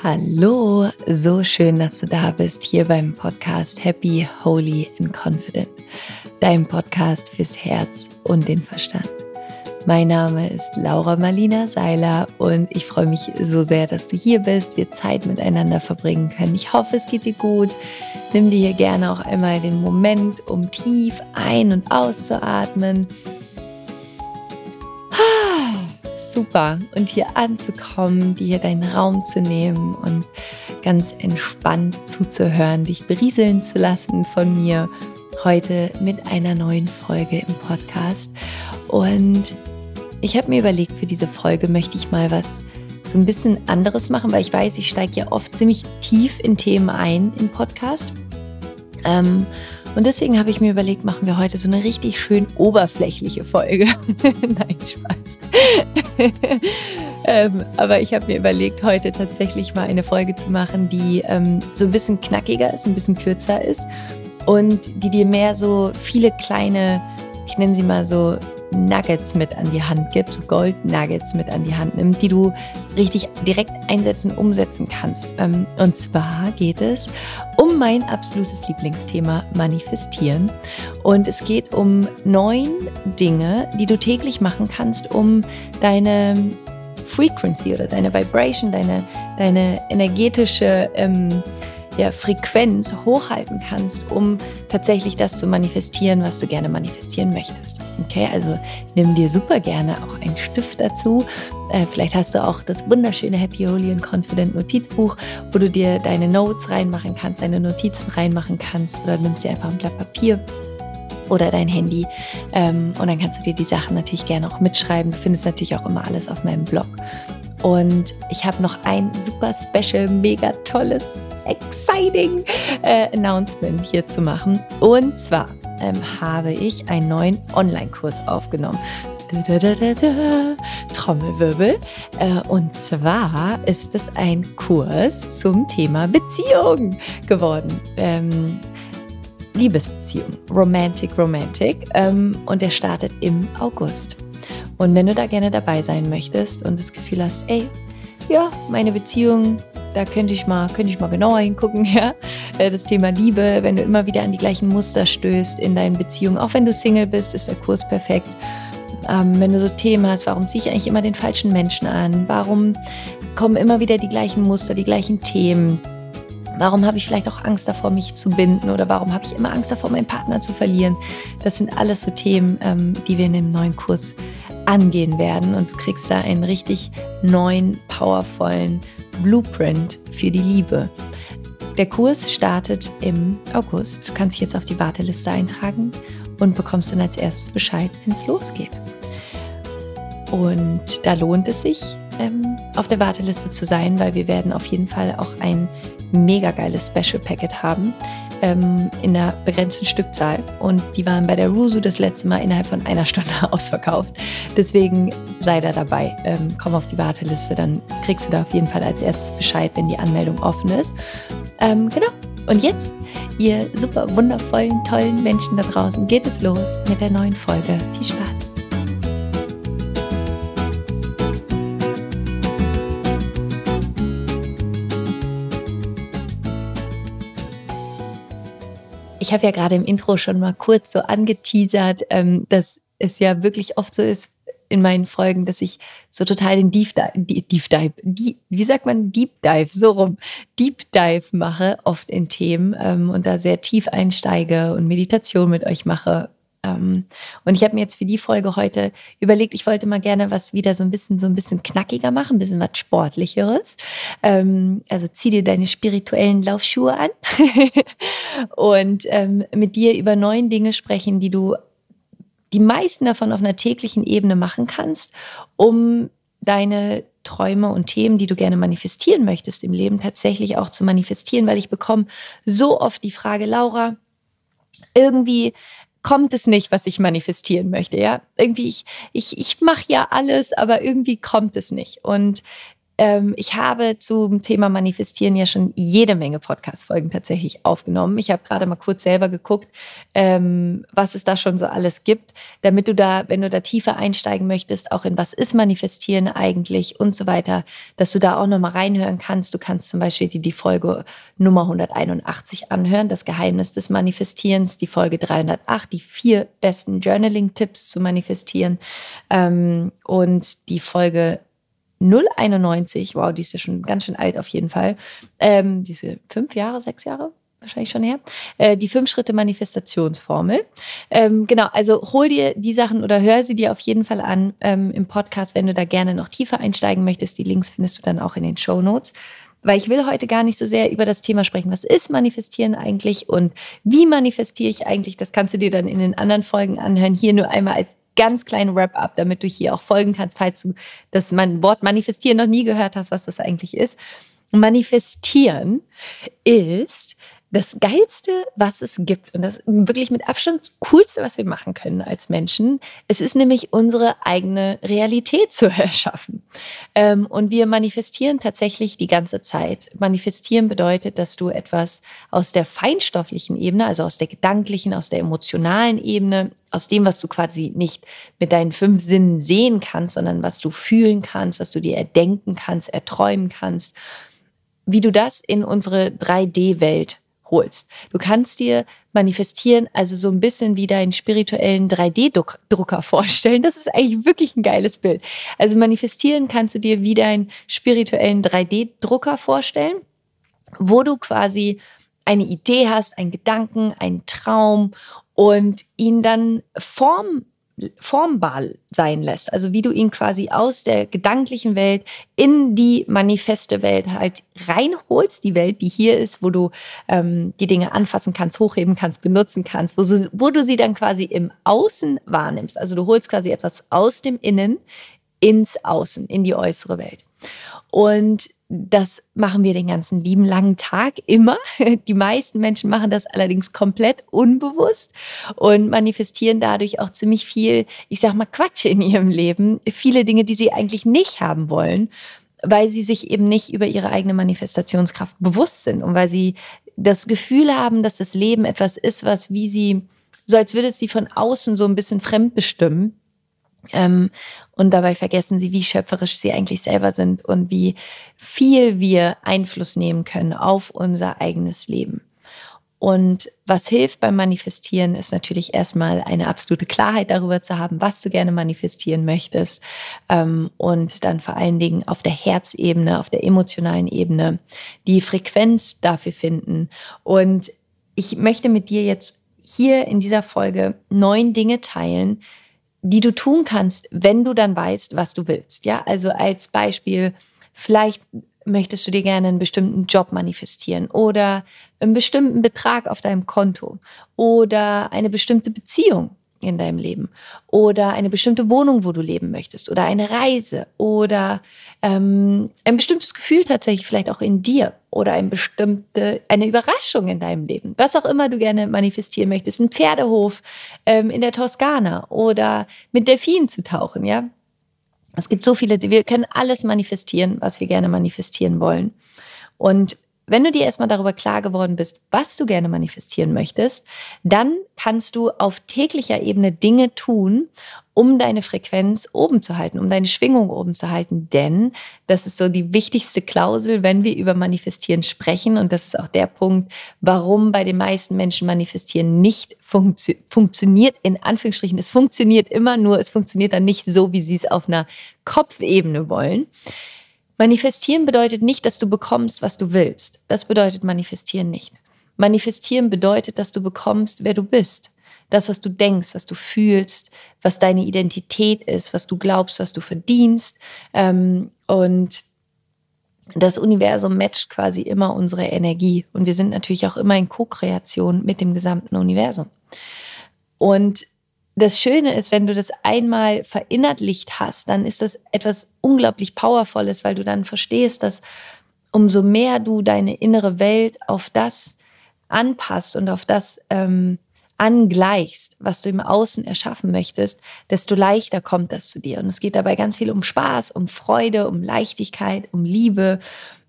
Hallo, so schön, dass du da bist hier beim Podcast Happy, Holy and Confident, dein Podcast fürs Herz und den Verstand. Mein Name ist Laura Marlina Seiler und ich freue mich so sehr, dass du hier bist, wir Zeit miteinander verbringen können. Ich hoffe, es geht dir gut. Nimm dir hier gerne auch einmal den Moment, um tief ein- und auszuatmen. Super. Und hier anzukommen, dir deinen Raum zu nehmen und ganz entspannt zuzuhören, dich berieseln zu lassen von mir heute mit einer neuen Folge im Podcast. Und ich habe mir überlegt, für diese Folge möchte ich mal was so ein bisschen anderes machen, weil ich weiß, ich steige ja oft ziemlich tief in Themen ein im Podcast. Ähm, und deswegen habe ich mir überlegt, machen wir heute so eine richtig schön oberflächliche Folge. Nein, Spaß. ähm, aber ich habe mir überlegt, heute tatsächlich mal eine Folge zu machen, die ähm, so ein bisschen knackiger ist, ein bisschen kürzer ist und die dir mehr so viele kleine, ich nenne sie mal so Nuggets mit an die Hand gibt, so Gold Nuggets mit an die Hand nimmt, die du richtig direkt einsetzen, umsetzen kannst. Ähm, und zwar geht es um mein absolutes Lieblingsthema Manifestieren. Und es geht um neun Dinge, die du täglich machen kannst, um deine Frequency oder deine Vibration, deine, deine energetische ähm, ja, Frequenz hochhalten kannst, um tatsächlich das zu manifestieren, was du gerne manifestieren möchtest. Okay, also nimm dir super gerne auch einen Stift dazu. Äh, vielleicht hast du auch das wunderschöne Happy Holy and Confident Notizbuch, wo du dir deine Notes reinmachen kannst, deine Notizen reinmachen kannst oder nimmst dir einfach ein Blatt Papier oder dein Handy. Ähm, und dann kannst du dir die Sachen natürlich gerne auch mitschreiben. Du findest natürlich auch immer alles auf meinem Blog. Und ich habe noch ein super special, mega tolles exciting äh, Announcement hier zu machen. Und zwar ähm, habe ich einen neuen Online-Kurs aufgenommen. Da, da, da, Trommelwirbel. Äh, und zwar ist es ein Kurs zum Thema Beziehung geworden. Ähm, Liebesbeziehung, Romantic, Romantic. Ähm, und der startet im August. Und wenn du da gerne dabei sein möchtest und das Gefühl hast, ey, ja, meine Beziehung da könnte ich mal, könnte ich mal genauer hingucken, ja. Äh, das Thema Liebe, wenn du immer wieder an die gleichen Muster stößt in deinen Beziehungen, auch wenn du Single bist, ist der Kurs perfekt. Ähm, wenn du so Themen hast, warum ziehe ich eigentlich immer den falschen Menschen an? Warum kommen immer wieder die gleichen Muster, die gleichen Themen? Warum habe ich vielleicht auch Angst davor, mich zu binden? Oder warum habe ich immer Angst davor, meinen Partner zu verlieren? Das sind alles so Themen, ähm, die wir in dem neuen Kurs angehen werden. Und du kriegst da einen richtig neuen, powervollen Blueprint für die Liebe. Der Kurs startet im August. Du kannst dich jetzt auf die Warteliste eintragen und bekommst dann als erstes Bescheid, wenn es losgeht. Und da lohnt es sich, ähm, auf der Warteliste zu sein, weil wir werden auf jeden Fall auch ein mega geiles Special Packet haben ähm, in der begrenzten Stückzahl. Und die waren bei der Rusu das letzte Mal innerhalb von einer Stunde ausverkauft. Deswegen sei da dabei. Ähm, komm auf die Warteliste, dann kriegst du da auf jeden Fall als erstes Bescheid, wenn die Anmeldung offen ist. Ähm, genau. Und jetzt, ihr super wundervollen, tollen Menschen da draußen, geht es los mit der neuen Folge. Viel Spaß! Ich habe ja gerade im Intro schon mal kurz so angeteasert, ähm, dass es ja wirklich oft so ist in meinen Folgen, dass ich so total den Deep Dive, Deep Dive, Deep, wie sagt man Deep Dive, so rum, Deep Dive mache, oft in Themen ähm, und da sehr tief einsteige und Meditation mit euch mache ähm, und ich habe mir jetzt für die Folge heute überlegt, ich wollte mal gerne was wieder so ein bisschen, so ein bisschen knackiger machen, ein bisschen was Sportlicheres. Ähm, also zieh dir deine spirituellen Laufschuhe an und ähm, mit dir über neun Dinge sprechen, die du die meisten davon auf einer täglichen Ebene machen kannst, um deine Träume und Themen, die du gerne manifestieren möchtest im Leben, tatsächlich auch zu manifestieren, weil ich bekomme so oft die Frage, Laura, irgendwie kommt es nicht, was ich manifestieren möchte. Ja, irgendwie ich ich ich mache ja alles, aber irgendwie kommt es nicht. Und ich habe zum Thema Manifestieren ja schon jede Menge Podcast-Folgen tatsächlich aufgenommen. Ich habe gerade mal kurz selber geguckt, ähm, was es da schon so alles gibt, damit du da, wenn du da tiefer einsteigen möchtest, auch in was ist Manifestieren eigentlich und so weiter, dass du da auch nochmal reinhören kannst. Du kannst zum Beispiel die, die Folge Nummer 181 anhören, das Geheimnis des Manifestierens, die Folge 308, die vier besten Journaling-Tipps zu manifestieren ähm, und die Folge 091, wow, die ist ja schon ganz schön alt auf jeden Fall. Ähm, diese fünf Jahre, sechs Jahre, wahrscheinlich schon her. Äh, die fünf Schritte Manifestationsformel. Ähm, genau, also hol dir die Sachen oder hör sie dir auf jeden Fall an ähm, im Podcast, wenn du da gerne noch tiefer einsteigen möchtest. Die Links findest du dann auch in den Show Notes. Weil ich will heute gar nicht so sehr über das Thema sprechen, was ist Manifestieren eigentlich und wie manifestiere ich eigentlich. Das kannst du dir dann in den anderen Folgen anhören. Hier nur einmal als ganz kleinen Wrap-up, damit du hier auch folgen kannst, falls du das Wort manifestieren noch nie gehört hast, was das eigentlich ist. Manifestieren ist das Geilste, was es gibt und das wirklich mit Abstand Coolste, was wir machen können als Menschen. Es ist nämlich unsere eigene Realität zu erschaffen. Ähm, und wir manifestieren tatsächlich die ganze Zeit. Manifestieren bedeutet, dass du etwas aus der feinstofflichen Ebene, also aus der gedanklichen, aus der emotionalen Ebene, aus dem, was du quasi nicht mit deinen fünf Sinnen sehen kannst, sondern was du fühlen kannst, was du dir erdenken kannst, erträumen kannst, wie du das in unsere 3D-Welt holst. Du kannst dir manifestieren, also so ein bisschen wie deinen spirituellen 3D-Drucker vorstellen. Das ist eigentlich wirklich ein geiles Bild. Also manifestieren kannst du dir wie deinen spirituellen 3D-Drucker vorstellen, wo du quasi eine Idee hast, einen Gedanken, einen Traum und ihn dann Form formbar sein lässt. Also wie du ihn quasi aus der gedanklichen Welt in die manifeste Welt halt reinholst, die Welt, die hier ist, wo du ähm, die Dinge anfassen kannst, hochheben kannst, benutzen kannst, wo, wo du sie dann quasi im Außen wahrnimmst. Also du holst quasi etwas aus dem Innen ins Außen, in die äußere Welt. Und das machen wir den ganzen lieben langen Tag immer. Die meisten Menschen machen das allerdings komplett unbewusst und manifestieren dadurch auch ziemlich viel, ich sag mal, Quatsch in ihrem Leben. Viele Dinge, die sie eigentlich nicht haben wollen, weil sie sich eben nicht über ihre eigene Manifestationskraft bewusst sind und weil sie das Gefühl haben, dass das Leben etwas ist, was wie sie, so als würde es sie von außen so ein bisschen fremdbestimmen ähm, und dabei vergessen sie, wie schöpferisch sie eigentlich selber sind und wie viel wir Einfluss nehmen können auf unser eigenes Leben. Und was hilft beim Manifestieren, ist natürlich erstmal eine absolute Klarheit darüber zu haben, was du gerne manifestieren möchtest. Ähm, und dann vor allen Dingen auf der Herzebene, auf der emotionalen Ebene die Frequenz dafür finden. Und ich möchte mit dir jetzt hier in dieser Folge neun Dinge teilen, die du tun kannst, wenn du dann weißt, was du willst. Ja, also als Beispiel, vielleicht möchtest du dir gerne einen bestimmten Job manifestieren oder einen bestimmten Betrag auf deinem Konto oder eine bestimmte Beziehung in deinem Leben oder eine bestimmte Wohnung, wo du leben möchtest oder eine Reise oder ähm, ein bestimmtes Gefühl tatsächlich vielleicht auch in dir oder ein bestimmte, eine Überraschung in deinem Leben, was auch immer du gerne manifestieren möchtest, ein Pferdehof ähm, in der Toskana oder mit Delfinen zu tauchen, ja. Es gibt so viele, wir können alles manifestieren, was wir gerne manifestieren wollen. Und wenn du dir erstmal darüber klar geworden bist, was du gerne manifestieren möchtest, dann kannst du auf täglicher Ebene Dinge tun, um deine Frequenz oben zu halten, um deine Schwingung oben zu halten. Denn das ist so die wichtigste Klausel, wenn wir über Manifestieren sprechen. Und das ist auch der Punkt, warum bei den meisten Menschen Manifestieren nicht funktio funktioniert. In Anführungsstrichen, es funktioniert immer nur, es funktioniert dann nicht so, wie sie es auf einer Kopfebene wollen. Manifestieren bedeutet nicht, dass du bekommst, was du willst. Das bedeutet manifestieren nicht. Manifestieren bedeutet, dass du bekommst, wer du bist. Das, was du denkst, was du fühlst, was deine Identität ist, was du glaubst, was du verdienst. Ähm, und das Universum matcht quasi immer unsere Energie. Und wir sind natürlich auch immer in Co-Kreation mit dem gesamten Universum. Und das Schöne ist, wenn du das einmal verinnerlicht hast, dann ist das etwas unglaublich Powervolles, weil du dann verstehst, dass umso mehr du deine innere Welt auf das anpasst und auf das ähm, angleichst, was du im Außen erschaffen möchtest, desto leichter kommt das zu dir. Und es geht dabei ganz viel um Spaß, um Freude, um Leichtigkeit, um Liebe,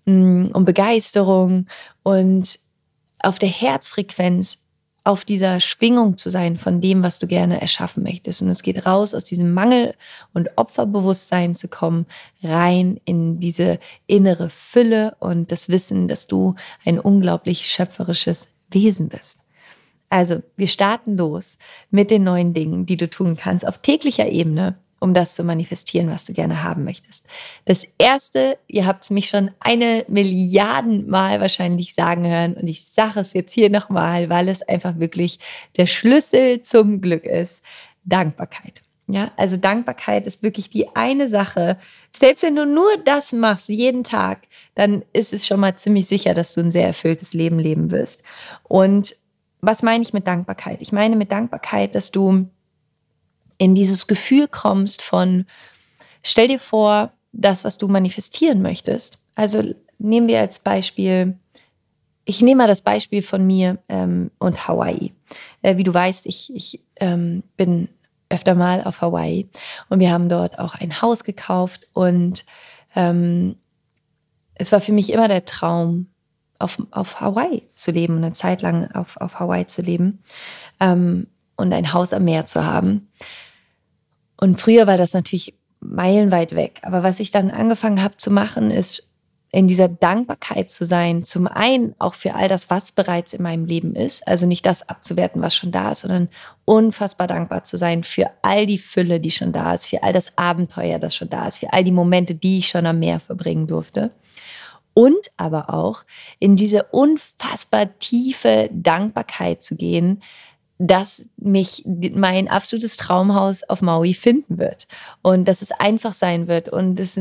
mm, um Begeisterung und auf der Herzfrequenz auf dieser Schwingung zu sein von dem, was du gerne erschaffen möchtest. Und es geht raus aus diesem Mangel- und Opferbewusstsein zu kommen, rein in diese innere Fülle und das Wissen, dass du ein unglaublich schöpferisches Wesen bist. Also, wir starten los mit den neuen Dingen, die du tun kannst auf täglicher Ebene, um das zu manifestieren, was du gerne haben möchtest. Das erste, ihr habt es mich schon eine Milliarden Mal wahrscheinlich sagen hören und ich sage es jetzt hier nochmal, weil es einfach wirklich der Schlüssel zum Glück ist. Dankbarkeit. Ja, also Dankbarkeit ist wirklich die eine Sache. Selbst wenn du nur das machst, jeden Tag, dann ist es schon mal ziemlich sicher, dass du ein sehr erfülltes Leben leben wirst. Und was meine ich mit Dankbarkeit? Ich meine mit Dankbarkeit, dass du in dieses Gefühl kommst von, stell dir vor, das, was du manifestieren möchtest. Also nehmen wir als Beispiel, ich nehme mal das Beispiel von mir ähm, und Hawaii. Äh, wie du weißt, ich, ich ähm, bin öfter mal auf Hawaii und wir haben dort auch ein Haus gekauft und ähm, es war für mich immer der Traum, auf, auf Hawaii zu leben, eine Zeit lang auf, auf Hawaii zu leben ähm, und ein Haus am Meer zu haben. Und früher war das natürlich meilenweit weg. Aber was ich dann angefangen habe zu machen, ist in dieser Dankbarkeit zu sein. Zum einen auch für all das, was bereits in meinem Leben ist. Also nicht das abzuwerten, was schon da ist, sondern unfassbar dankbar zu sein für all die Fülle, die schon da ist, für all das Abenteuer, das schon da ist, für all die Momente, die ich schon am Meer verbringen durfte. Und aber auch in diese unfassbar tiefe Dankbarkeit zu gehen, dass mich mein absolutes Traumhaus auf Maui finden wird und dass es einfach sein wird und es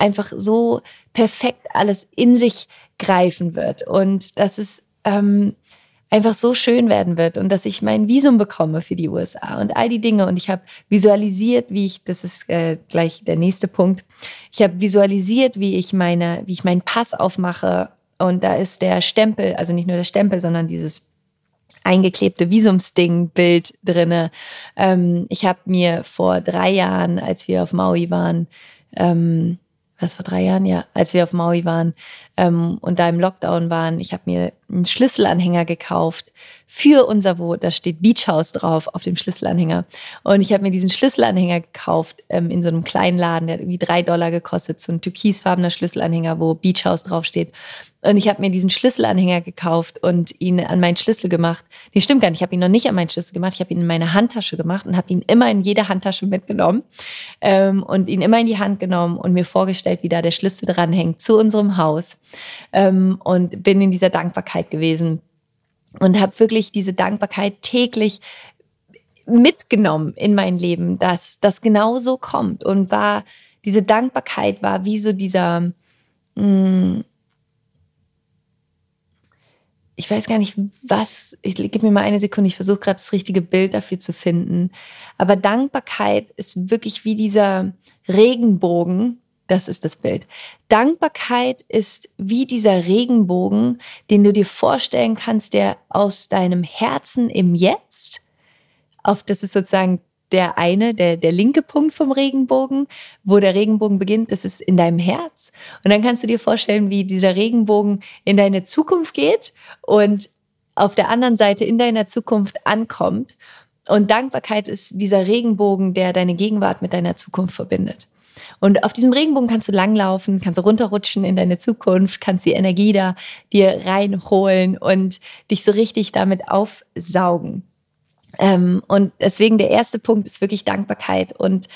einfach so perfekt alles in sich greifen wird und dass es ähm, einfach so schön werden wird und dass ich mein Visum bekomme für die USA und all die Dinge. Und ich habe visualisiert, wie ich, das ist äh, gleich der nächste Punkt, ich habe visualisiert, wie ich meine, wie ich meinen Pass aufmache und da ist der Stempel, also nicht nur der Stempel, sondern dieses eingeklebte Visumsding-Bild drinne. Ähm, ich habe mir vor drei Jahren, als wir auf Maui waren, ähm, was vor drei Jahren, ja, als wir auf Maui waren ähm, und da im Lockdown waren, ich habe mir einen Schlüsselanhänger gekauft für unser Boot. Da steht Beach House drauf auf dem Schlüsselanhänger. Und ich habe mir diesen Schlüsselanhänger gekauft ähm, in so einem kleinen Laden, der hat irgendwie drei Dollar gekostet, so ein türkisfarbener Schlüsselanhänger, wo Beach House draufsteht. Und ich habe mir diesen Schlüsselanhänger gekauft und ihn an meinen Schlüssel gemacht. Nee, stimmt gar nicht. Ich habe ihn noch nicht an meinen Schlüssel gemacht. Ich habe ihn in meine Handtasche gemacht und habe ihn immer in jede Handtasche mitgenommen ähm, und ihn immer in die Hand genommen und mir vorgestellt, wie da der Schlüssel dranhängt zu unserem Haus. Ähm, und bin in dieser Dankbarkeit gewesen und habe wirklich diese Dankbarkeit täglich mitgenommen in mein Leben, dass das genau so kommt und war diese Dankbarkeit war wie so dieser mh, mm, ich weiß gar nicht, was, ich gebe mir mal eine Sekunde, ich versuche gerade das richtige Bild dafür zu finden. Aber Dankbarkeit ist wirklich wie dieser Regenbogen, das ist das Bild. Dankbarkeit ist wie dieser Regenbogen, den du dir vorstellen kannst, der aus deinem Herzen im Jetzt, auf das ist sozusagen der eine, der, der linke Punkt vom Regenbogen, wo der Regenbogen beginnt, das ist in deinem Herz. Und dann kannst du dir vorstellen, wie dieser Regenbogen in deine Zukunft geht und auf der anderen Seite in deiner Zukunft ankommt. Und Dankbarkeit ist dieser Regenbogen, der deine Gegenwart mit deiner Zukunft verbindet. Und auf diesem Regenbogen kannst du langlaufen, kannst du runterrutschen in deine Zukunft, kannst die Energie da dir reinholen und dich so richtig damit aufsaugen. Ähm, und deswegen der erste Punkt ist wirklich Dankbarkeit. Und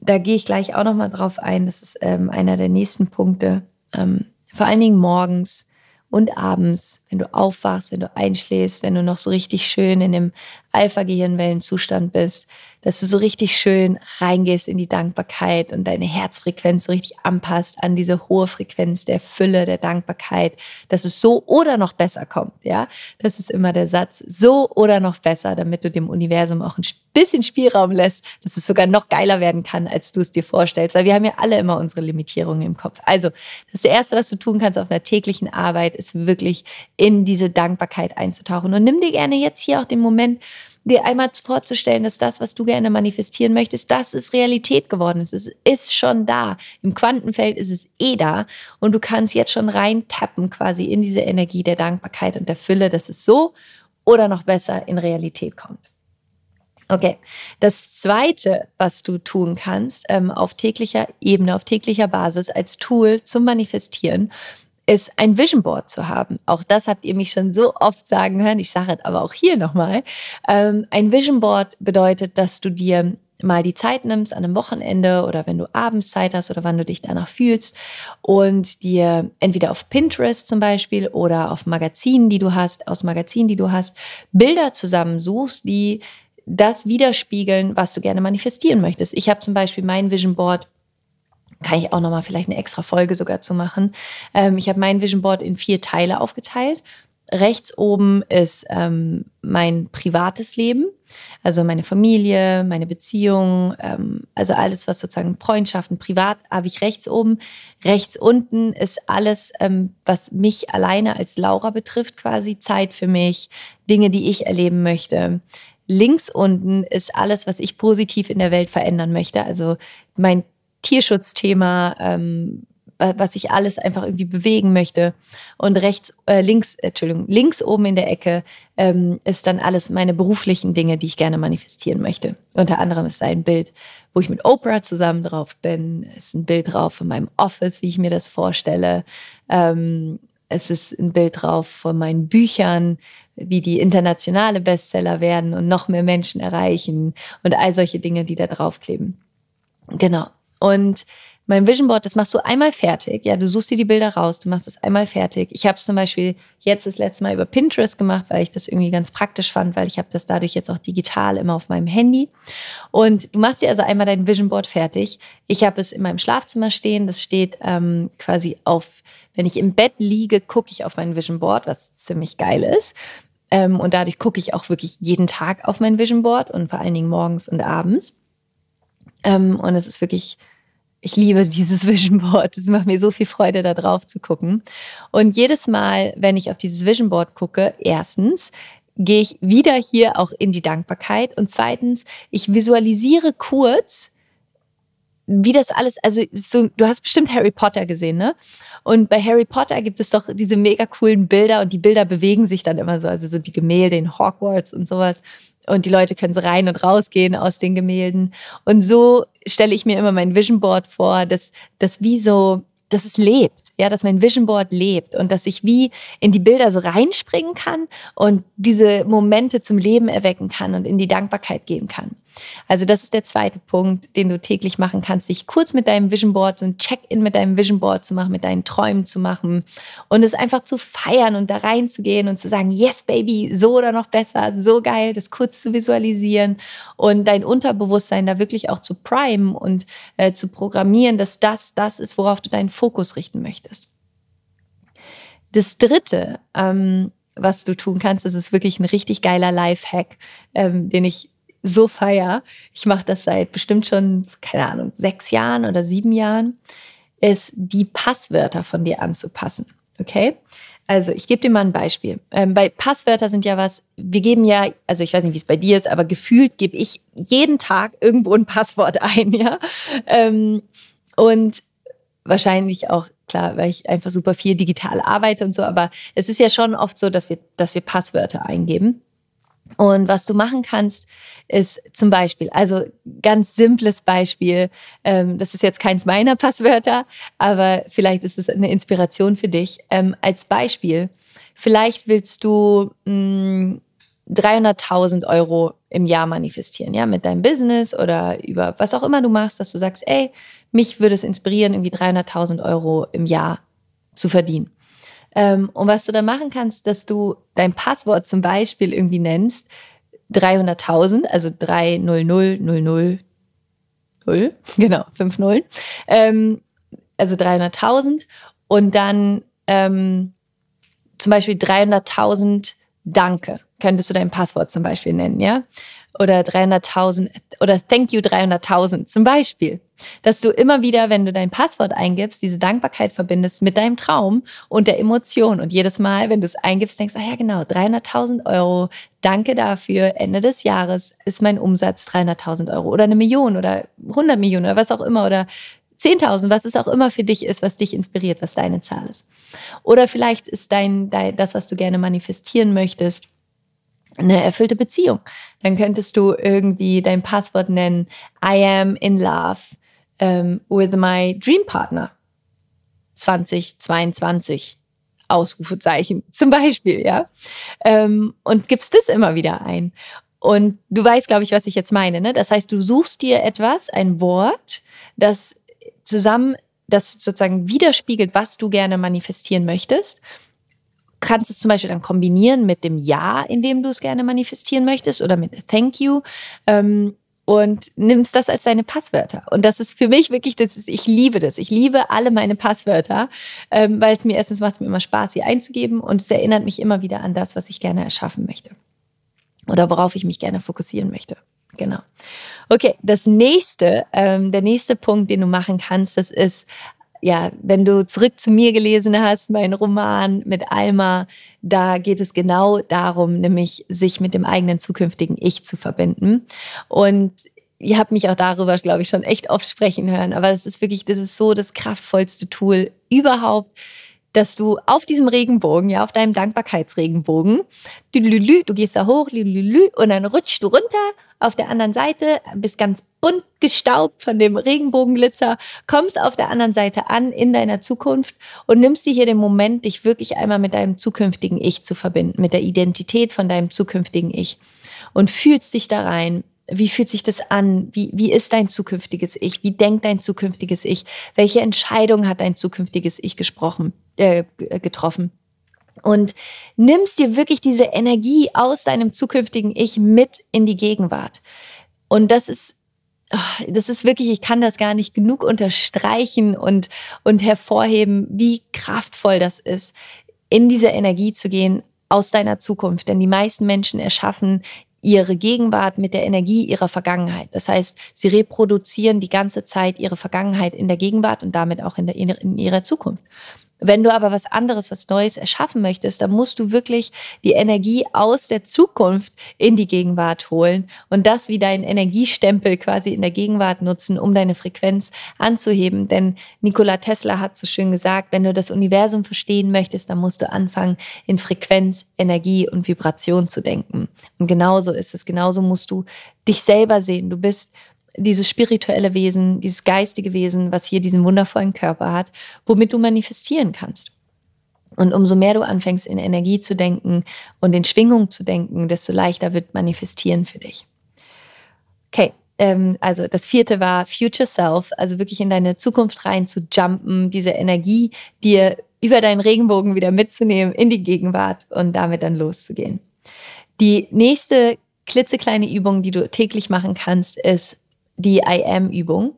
da gehe ich gleich auch nochmal drauf ein. Das ist ähm, einer der nächsten Punkte. Ähm, vor allen Dingen morgens und abends, wenn du aufwachst, wenn du einschläfst, wenn du noch so richtig schön in dem Alpha-Gehirnwellenzustand bist, dass du so richtig schön reingehst in die Dankbarkeit und deine Herzfrequenz so richtig anpasst an diese hohe Frequenz der Fülle, der Dankbarkeit, dass es so oder noch besser kommt, ja. Das ist immer der Satz, so oder noch besser, damit du dem Universum auch ein bisschen Spielraum lässt, dass es sogar noch geiler werden kann, als du es dir vorstellst, weil wir haben ja alle immer unsere Limitierungen im Kopf. Also, das Erste, was du tun kannst auf einer täglichen Arbeit, ist wirklich in diese Dankbarkeit einzutauchen und nimm dir gerne jetzt hier auch den Moment, dir einmal vorzustellen, dass das, was du gerne manifestieren möchtest, das ist Realität geworden. Es ist schon da. Im Quantenfeld ist es eh da. Und du kannst jetzt schon reintappen quasi in diese Energie der Dankbarkeit und der Fülle, dass es so oder noch besser in Realität kommt. Okay, das Zweite, was du tun kannst ähm, auf täglicher Ebene, auf täglicher Basis als Tool zum Manifestieren, ist ein Vision Board zu haben. Auch das habt ihr mich schon so oft sagen hören. Ich sage es aber auch hier nochmal. Ähm, ein Vision Board bedeutet, dass du dir mal die Zeit nimmst an einem Wochenende oder wenn du abends Zeit hast oder wann du dich danach fühlst und dir entweder auf Pinterest zum Beispiel oder auf Magazinen, die du hast, aus Magazinen, die du hast, Bilder zusammensuchst, die das widerspiegeln, was du gerne manifestieren möchtest. Ich habe zum Beispiel mein Vision Board kann ich auch nochmal vielleicht eine extra Folge sogar zu machen. Ähm, ich habe mein Vision Board in vier Teile aufgeteilt. Rechts oben ist ähm, mein privates Leben, also meine Familie, meine Beziehung, ähm, also alles, was sozusagen Freundschaften, privat habe ich rechts oben. Rechts unten ist alles, ähm, was mich alleine als Laura betrifft, quasi Zeit für mich, Dinge, die ich erleben möchte. Links unten ist alles, was ich positiv in der Welt verändern möchte. Also mein Tierschutzthema, ähm, was ich alles einfach irgendwie bewegen möchte. Und rechts, äh, links, Entschuldigung, links oben in der Ecke ähm, ist dann alles meine beruflichen Dinge, die ich gerne manifestieren möchte. Unter anderem ist da ein Bild, wo ich mit Oprah zusammen drauf bin. Es ist ein Bild drauf von meinem Office, wie ich mir das vorstelle. Ähm, es ist ein Bild drauf von meinen Büchern, wie die internationale Bestseller werden und noch mehr Menschen erreichen und all solche Dinge, die da draufkleben. Genau. Und mein Vision Board, das machst du einmal fertig. Ja, du suchst dir die Bilder raus, du machst es einmal fertig. Ich habe es zum Beispiel jetzt das letzte Mal über Pinterest gemacht, weil ich das irgendwie ganz praktisch fand, weil ich habe das dadurch jetzt auch digital immer auf meinem Handy. Und du machst dir also einmal dein Vision Board fertig. Ich habe es in meinem Schlafzimmer stehen. Das steht ähm, quasi auf, wenn ich im Bett liege, gucke ich auf mein Vision Board, was ziemlich geil ist. Ähm, und dadurch gucke ich auch wirklich jeden Tag auf mein Vision Board und vor allen Dingen morgens und abends. Ähm, und es ist wirklich ich liebe dieses Vision Board. Es macht mir so viel Freude, da drauf zu gucken. Und jedes Mal, wenn ich auf dieses Vision Board gucke, erstens, gehe ich wieder hier auch in die Dankbarkeit. Und zweitens, ich visualisiere kurz, wie das alles, also so, du hast bestimmt Harry Potter gesehen, ne? Und bei Harry Potter gibt es doch diese mega coolen Bilder und die Bilder bewegen sich dann immer so, also so die Gemälde in Hogwarts und sowas und die Leute können so rein und rausgehen aus den Gemälden. Und so stelle ich mir immer mein Vision Board vor, dass das wie so, dass es lebt, ja, dass mein Vision Board lebt und dass ich wie in die Bilder so reinspringen kann und diese Momente zum Leben erwecken kann und in die Dankbarkeit gehen kann. Also das ist der zweite Punkt, den du täglich machen kannst, dich kurz mit deinem Vision Board, so ein Check-in mit deinem Vision Board zu machen, mit deinen Träumen zu machen und es einfach zu feiern und da reinzugehen und zu sagen, yes, Baby, so oder noch besser, so geil, das kurz zu visualisieren und dein Unterbewusstsein da wirklich auch zu primen und äh, zu programmieren, dass das das ist, worauf du deinen Fokus richten möchtest. Das dritte, ähm, was du tun kannst, das ist wirklich ein richtig geiler Life-Hack, ähm, den ich so feier, ich mache das seit bestimmt schon, keine Ahnung, sechs Jahren oder sieben Jahren, ist die Passwörter von dir anzupassen. Okay? Also ich gebe dir mal ein Beispiel. Ähm, bei Passwörter sind ja was, wir geben ja, also ich weiß nicht, wie es bei dir ist, aber gefühlt gebe ich jeden Tag irgendwo ein Passwort ein, ja. Ähm, und wahrscheinlich auch, klar, weil ich einfach super viel digital arbeite und so, aber es ist ja schon oft so, dass wir, dass wir Passwörter eingeben. Und was du machen kannst, ist zum Beispiel, also ganz simples Beispiel, ähm, das ist jetzt keins meiner Passwörter, aber vielleicht ist es eine Inspiration für dich. Ähm, als Beispiel, vielleicht willst du 300.000 mm, Euro im Jahr manifestieren, ja, mit deinem Business oder über was auch immer du machst, dass du sagst, ey, mich würde es inspirieren, irgendwie 300.000 Euro im Jahr zu verdienen. Ähm, und was du dann machen kannst, dass du dein Passwort zum Beispiel irgendwie nennst, 300.000, also 300 genau, 5 Nullen, ähm, also 300.000 und dann ähm, zum Beispiel 300.000 Danke, könntest du dein Passwort zum Beispiel nennen, ja? Oder 300.000 oder Thank you 300.000 zum Beispiel. Dass du immer wieder, wenn du dein Passwort eingibst, diese Dankbarkeit verbindest mit deinem Traum und der Emotion. Und jedes Mal, wenn du es eingibst, denkst, ah ja genau, 300.000 Euro, danke dafür, Ende des Jahres ist mein Umsatz 300.000 Euro oder eine Million oder 100 Millionen oder was auch immer oder 10.000, was es auch immer für dich ist, was dich inspiriert, was deine Zahl ist. Oder vielleicht ist dein, dein das, was du gerne manifestieren möchtest, eine erfüllte Beziehung. Dann könntest du irgendwie dein Passwort nennen, I am in love um, ähm, with my dream partner 2022. Ausrufezeichen zum Beispiel, ja. Ähm, und gibst das immer wieder ein. Und du weißt, glaube ich, was ich jetzt meine. Ne? Das heißt, du suchst dir etwas, ein Wort, das zusammen, das sozusagen widerspiegelt, was du gerne manifestieren möchtest. Kannst es zum Beispiel dann kombinieren mit dem Ja, in dem du es gerne manifestieren möchtest, oder mit Thank you. Ähm, und nimmst das als deine Passwörter. Und das ist für mich wirklich, das ist, ich liebe das. Ich liebe alle meine Passwörter, ähm, weil es mir erstens macht es mir immer Spaß, sie einzugeben und es erinnert mich immer wieder an das, was ich gerne erschaffen möchte. Oder worauf ich mich gerne fokussieren möchte. Genau. Okay, das nächste, ähm, der nächste Punkt, den du machen kannst, das ist, ja, wenn du zurück zu mir gelesen hast, mein Roman mit Alma, da geht es genau darum, nämlich sich mit dem eigenen zukünftigen Ich zu verbinden. Und ihr habt mich auch darüber, glaube ich, schon echt oft sprechen hören. Aber das ist wirklich, das ist so das kraftvollste Tool überhaupt, dass du auf diesem Regenbogen, ja, auf deinem Dankbarkeitsregenbogen, du gehst da hoch, und dann rutschst du runter auf der anderen Seite, bist ganz bunt gestaubt von dem Regenbogenglitzer, kommst auf der anderen Seite an in deiner Zukunft und nimmst dir hier den Moment, dich wirklich einmal mit deinem zukünftigen Ich zu verbinden, mit der Identität von deinem zukünftigen Ich und fühlst dich da rein wie fühlt sich das an? Wie, wie ist dein zukünftiges Ich? Wie denkt dein zukünftiges Ich? Welche Entscheidung hat dein zukünftiges Ich gesprochen, äh, getroffen? Und nimmst dir wirklich diese Energie aus deinem zukünftigen Ich mit in die Gegenwart. Und das ist, das ist wirklich, ich kann das gar nicht genug unterstreichen und, und hervorheben, wie kraftvoll das ist, in diese Energie zu gehen aus deiner Zukunft. Denn die meisten Menschen erschaffen ihre Gegenwart mit der Energie ihrer Vergangenheit. Das heißt, sie reproduzieren die ganze Zeit ihre Vergangenheit in der Gegenwart und damit auch in, der, in ihrer Zukunft. Wenn du aber was anderes, was Neues erschaffen möchtest, dann musst du wirklich die Energie aus der Zukunft in die Gegenwart holen und das wie deinen Energiestempel quasi in der Gegenwart nutzen, um deine Frequenz anzuheben. Denn Nikola Tesla hat so schön gesagt, wenn du das Universum verstehen möchtest, dann musst du anfangen, in Frequenz, Energie und Vibration zu denken. Und genauso ist es. Genauso musst du dich selber sehen. Du bist dieses spirituelle Wesen, dieses geistige Wesen, was hier diesen wundervollen Körper hat, womit du manifestieren kannst. Und umso mehr du anfängst, in Energie zu denken und in Schwingung zu denken, desto leichter wird manifestieren für dich. Okay, ähm, also das vierte war Future Self, also wirklich in deine Zukunft rein zu jumpen, diese Energie dir über deinen Regenbogen wieder mitzunehmen in die Gegenwart und damit dann loszugehen. Die nächste klitzekleine Übung, die du täglich machen kannst, ist die I Am-Übung.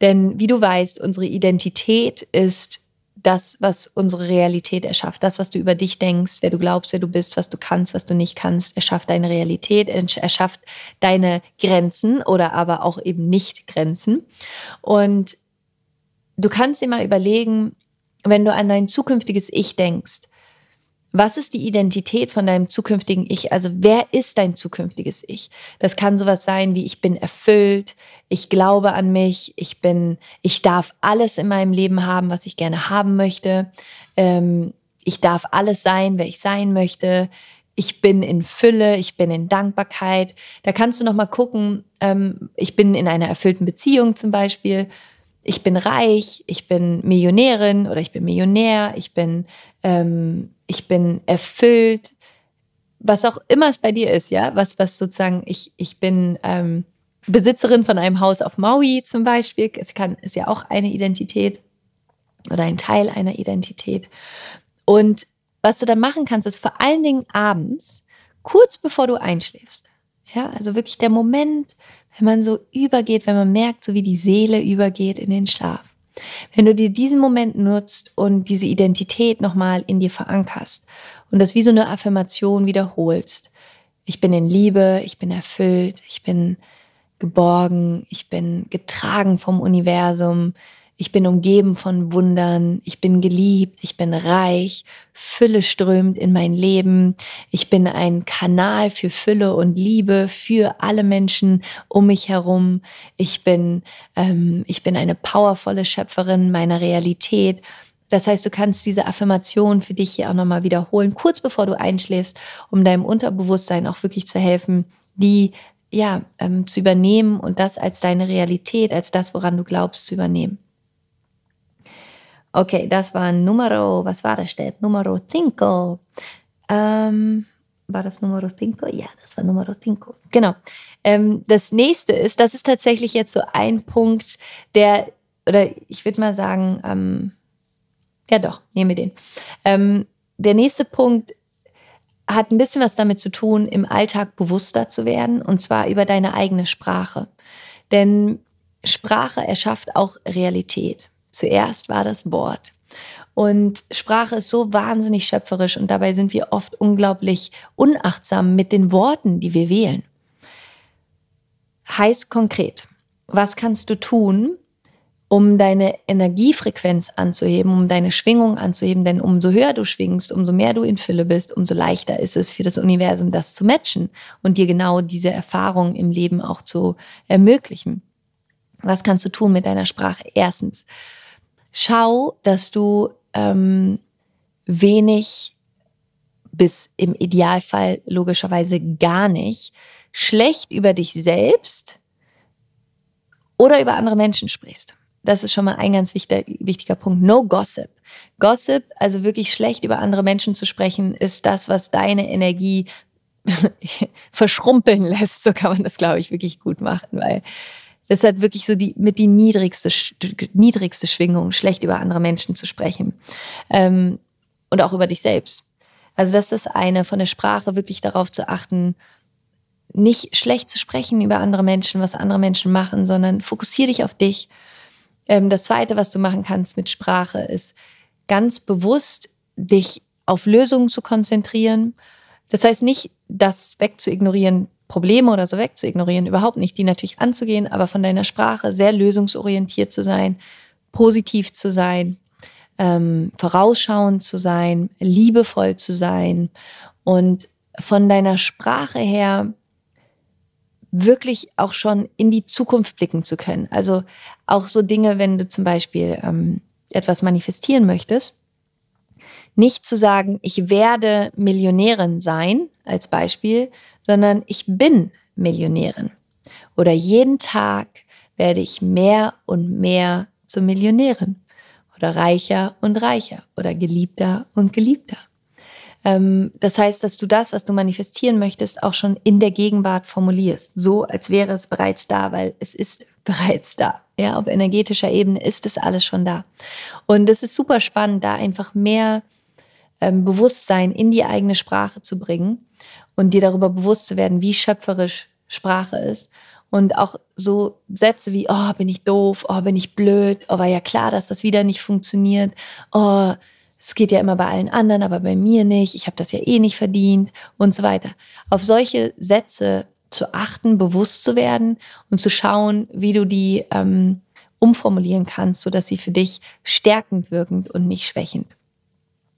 Denn wie du weißt, unsere Identität ist das, was unsere Realität erschafft. Das, was du über dich denkst, wer du glaubst, wer du bist, was du kannst, was du nicht kannst, erschafft deine Realität, erschafft deine Grenzen oder aber auch eben nicht Grenzen. Und du kannst dir mal überlegen, wenn du an dein zukünftiges Ich denkst, was ist die Identität von deinem zukünftigen Ich? Also wer ist dein zukünftiges Ich? Das kann sowas sein wie ich bin erfüllt, ich glaube an mich, ich bin, ich darf alles in meinem Leben haben, was ich gerne haben möchte. Ähm, ich darf alles sein, wer ich sein möchte. Ich bin in Fülle, ich bin in Dankbarkeit. Da kannst du noch mal gucken. Ähm, ich bin in einer erfüllten Beziehung zum Beispiel ich bin reich, ich bin Millionärin oder ich bin Millionär, ich bin, ähm, ich bin erfüllt, was auch immer es bei dir ist, ja, was, was sozusagen, ich, ich bin ähm, Besitzerin von einem Haus auf Maui zum Beispiel, es kann, ist ja auch eine Identität oder ein Teil einer Identität. Und was du dann machen kannst, ist vor allen Dingen abends, kurz bevor du einschläfst, Ja, also wirklich der Moment, wenn man so übergeht, wenn man merkt, so wie die Seele übergeht in den Schlaf. Wenn du dir diesen Moment nutzt und diese Identität nochmal in dir verankerst und das wie so eine Affirmation wiederholst. Ich bin in Liebe, ich bin erfüllt, ich bin geborgen, ich bin getragen vom Universum, ich bin umgeben von Wundern, ich bin geliebt, ich bin reich, Fülle strömt in mein Leben, ich bin ein Kanal für Fülle und Liebe für alle Menschen um mich herum, ich bin, ähm, ich bin eine powervolle Schöpferin meiner Realität. Das heißt, du kannst diese Affirmation für dich hier auch nochmal wiederholen, kurz bevor du einschläfst, um deinem Unterbewusstsein auch wirklich zu helfen, die ja, ähm, zu übernehmen und das als deine Realität, als das, woran du glaubst, zu übernehmen. Okay, das war Numero, was war das denn? Numero cinco. Ähm, war das Numero cinco? Ja, das war Numero cinco. Genau. Ähm, das nächste ist, das ist tatsächlich jetzt so ein Punkt, der, oder ich würde mal sagen, ähm, ja doch, nehmen wir den. Ähm, der nächste Punkt hat ein bisschen was damit zu tun, im Alltag bewusster zu werden, und zwar über deine eigene Sprache. Denn Sprache erschafft auch Realität. Zuerst war das Wort. Und Sprache ist so wahnsinnig schöpferisch und dabei sind wir oft unglaublich unachtsam mit den Worten, die wir wählen. Heißt konkret, was kannst du tun, um deine Energiefrequenz anzuheben, um deine Schwingung anzuheben? Denn umso höher du schwingst, umso mehr du in Fülle bist, umso leichter ist es für das Universum, das zu matchen und dir genau diese Erfahrung im Leben auch zu ermöglichen. Was kannst du tun mit deiner Sprache? Erstens, schau, dass du ähm, wenig bis im Idealfall logischerweise gar nicht schlecht über dich selbst oder über andere Menschen sprichst. Das ist schon mal ein ganz wichtiger, wichtiger Punkt. No Gossip. Gossip, also wirklich schlecht über andere Menschen zu sprechen, ist das, was deine Energie verschrumpeln lässt. So kann man das, glaube ich, wirklich gut machen, weil das hat wirklich so die mit die niedrigste niedrigste Schwingung, schlecht über andere Menschen zu sprechen ähm, und auch über dich selbst. Also das ist eine von der Sprache wirklich darauf zu achten, nicht schlecht zu sprechen über andere Menschen, was andere Menschen machen, sondern fokussiere dich auf dich. Ähm, das Zweite, was du machen kannst mit Sprache, ist ganz bewusst dich auf Lösungen zu konzentrieren. Das heißt nicht, das wegzuignorieren, Probleme oder so wegzuignorieren, überhaupt nicht, die natürlich anzugehen, aber von deiner Sprache sehr lösungsorientiert zu sein, positiv zu sein, ähm, vorausschauend zu sein, liebevoll zu sein und von deiner Sprache her wirklich auch schon in die Zukunft blicken zu können. Also auch so Dinge, wenn du zum Beispiel ähm, etwas manifestieren möchtest, nicht zu sagen, ich werde Millionärin sein, als Beispiel, sondern ich bin Millionärin. Oder jeden Tag werde ich mehr und mehr zur Millionärin. Oder reicher und reicher. Oder geliebter und geliebter. Ähm, das heißt, dass du das, was du manifestieren möchtest, auch schon in der Gegenwart formulierst. So, als wäre es bereits da, weil es ist bereits da. Ja, auf energetischer Ebene ist es alles schon da. Und es ist super spannend, da einfach mehr ähm, Bewusstsein in die eigene Sprache zu bringen und dir darüber bewusst zu werden, wie schöpferisch Sprache ist. Und auch so Sätze wie, oh, bin ich doof, oh, bin ich blöd, oh, war ja klar, dass das wieder nicht funktioniert, oh, es geht ja immer bei allen anderen, aber bei mir nicht, ich habe das ja eh nicht verdient und so weiter. Auf solche Sätze zu achten, bewusst zu werden und zu schauen, wie du die ähm, umformulieren kannst, sodass sie für dich stärkend wirkend und nicht schwächend.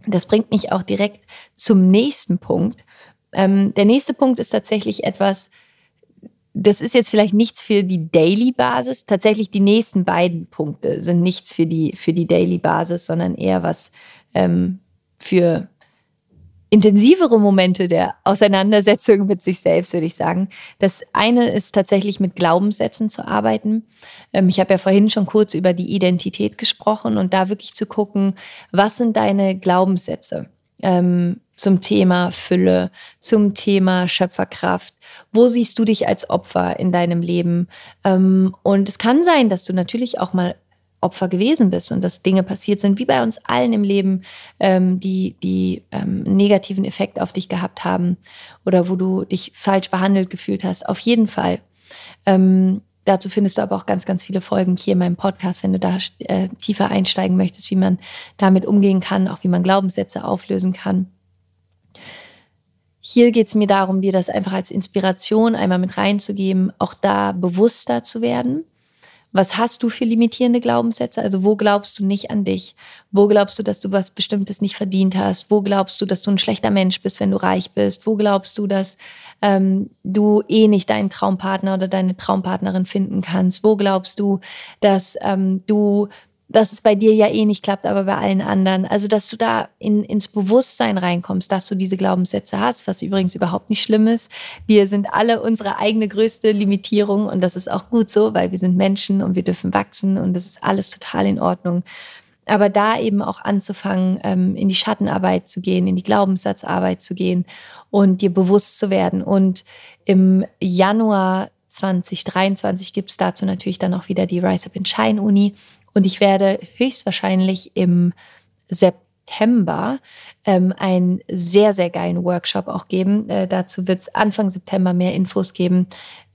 Das bringt mich auch direkt zum nächsten Punkt, ähm, der nächste Punkt ist tatsächlich etwas, das ist jetzt vielleicht nichts für die Daily-Basis. Tatsächlich die nächsten beiden Punkte sind nichts für die, für die Daily-Basis, sondern eher was ähm, für intensivere Momente der Auseinandersetzung mit sich selbst, würde ich sagen. Das eine ist tatsächlich mit Glaubenssätzen zu arbeiten. Ähm, ich habe ja vorhin schon kurz über die Identität gesprochen und da wirklich zu gucken, was sind deine Glaubenssätze? Ähm, zum Thema Fülle, zum Thema Schöpferkraft. Wo siehst du dich als Opfer in deinem Leben? Ähm, und es kann sein, dass du natürlich auch mal Opfer gewesen bist und dass Dinge passiert sind, wie bei uns allen im Leben, ähm, die, die ähm, negativen Effekt auf dich gehabt haben oder wo du dich falsch behandelt gefühlt hast. Auf jeden Fall. Ähm, dazu findest du aber auch ganz, ganz viele Folgen hier in meinem Podcast, wenn du da äh, tiefer einsteigen möchtest, wie man damit umgehen kann, auch wie man Glaubenssätze auflösen kann. Hier geht es mir darum, dir das einfach als Inspiration einmal mit reinzugeben, auch da bewusster zu werden was hast du für limitierende Glaubenssätze? Also wo glaubst du nicht an dich? Wo glaubst du, dass du was Bestimmtes nicht verdient hast? Wo glaubst du, dass du ein schlechter Mensch bist, wenn du reich bist? Wo glaubst du, dass ähm, du eh nicht deinen Traumpartner oder deine Traumpartnerin finden kannst? Wo glaubst du, dass ähm, du dass es bei dir ja eh nicht klappt, aber bei allen anderen. Also, dass du da in, ins Bewusstsein reinkommst, dass du diese Glaubenssätze hast, was übrigens überhaupt nicht schlimm ist. Wir sind alle unsere eigene größte Limitierung und das ist auch gut so, weil wir sind Menschen und wir dürfen wachsen und das ist alles total in Ordnung. Aber da eben auch anzufangen, ähm, in die Schattenarbeit zu gehen, in die Glaubenssatzarbeit zu gehen und dir bewusst zu werden. Und im Januar 2023 gibt es dazu natürlich dann auch wieder die Rise Up in Shine Uni. Und ich werde höchstwahrscheinlich im September ähm, einen sehr, sehr geilen Workshop auch geben. Äh, dazu wird es Anfang September mehr Infos geben